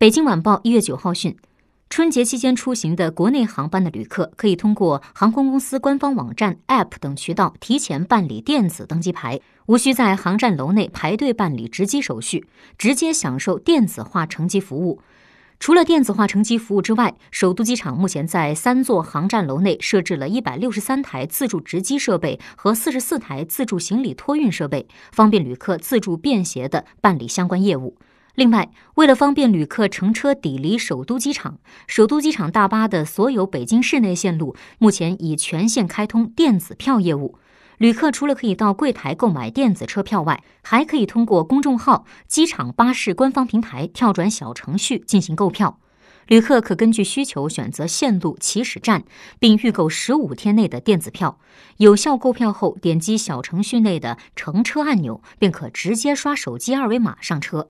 北京晚报一月九号讯，春节期间出行的国内航班的旅客，可以通过航空公司官方网站、App 等渠道提前办理电子登机牌，无需在航站楼内排队办理值机手续，直接享受电子化乘机服务。除了电子化乘机服务之外，首都机场目前在三座航站楼内设置了一百六十三台自助值机设备和四十四台自助行李托运设备，方便旅客自助便携的办理相关业务。另外，为了方便旅客乘车抵离首都机场，首都机场大巴的所有北京市内线路目前已全线开通电子票业务。旅客除了可以到柜台购买电子车票外，还可以通过公众号、机场巴士官方平台跳转小程序进行购票。旅客可根据需求选择线路起始站，并预购十五天内的电子票。有效购票后，点击小程序内的乘车按钮，便可直接刷手机二维码上车。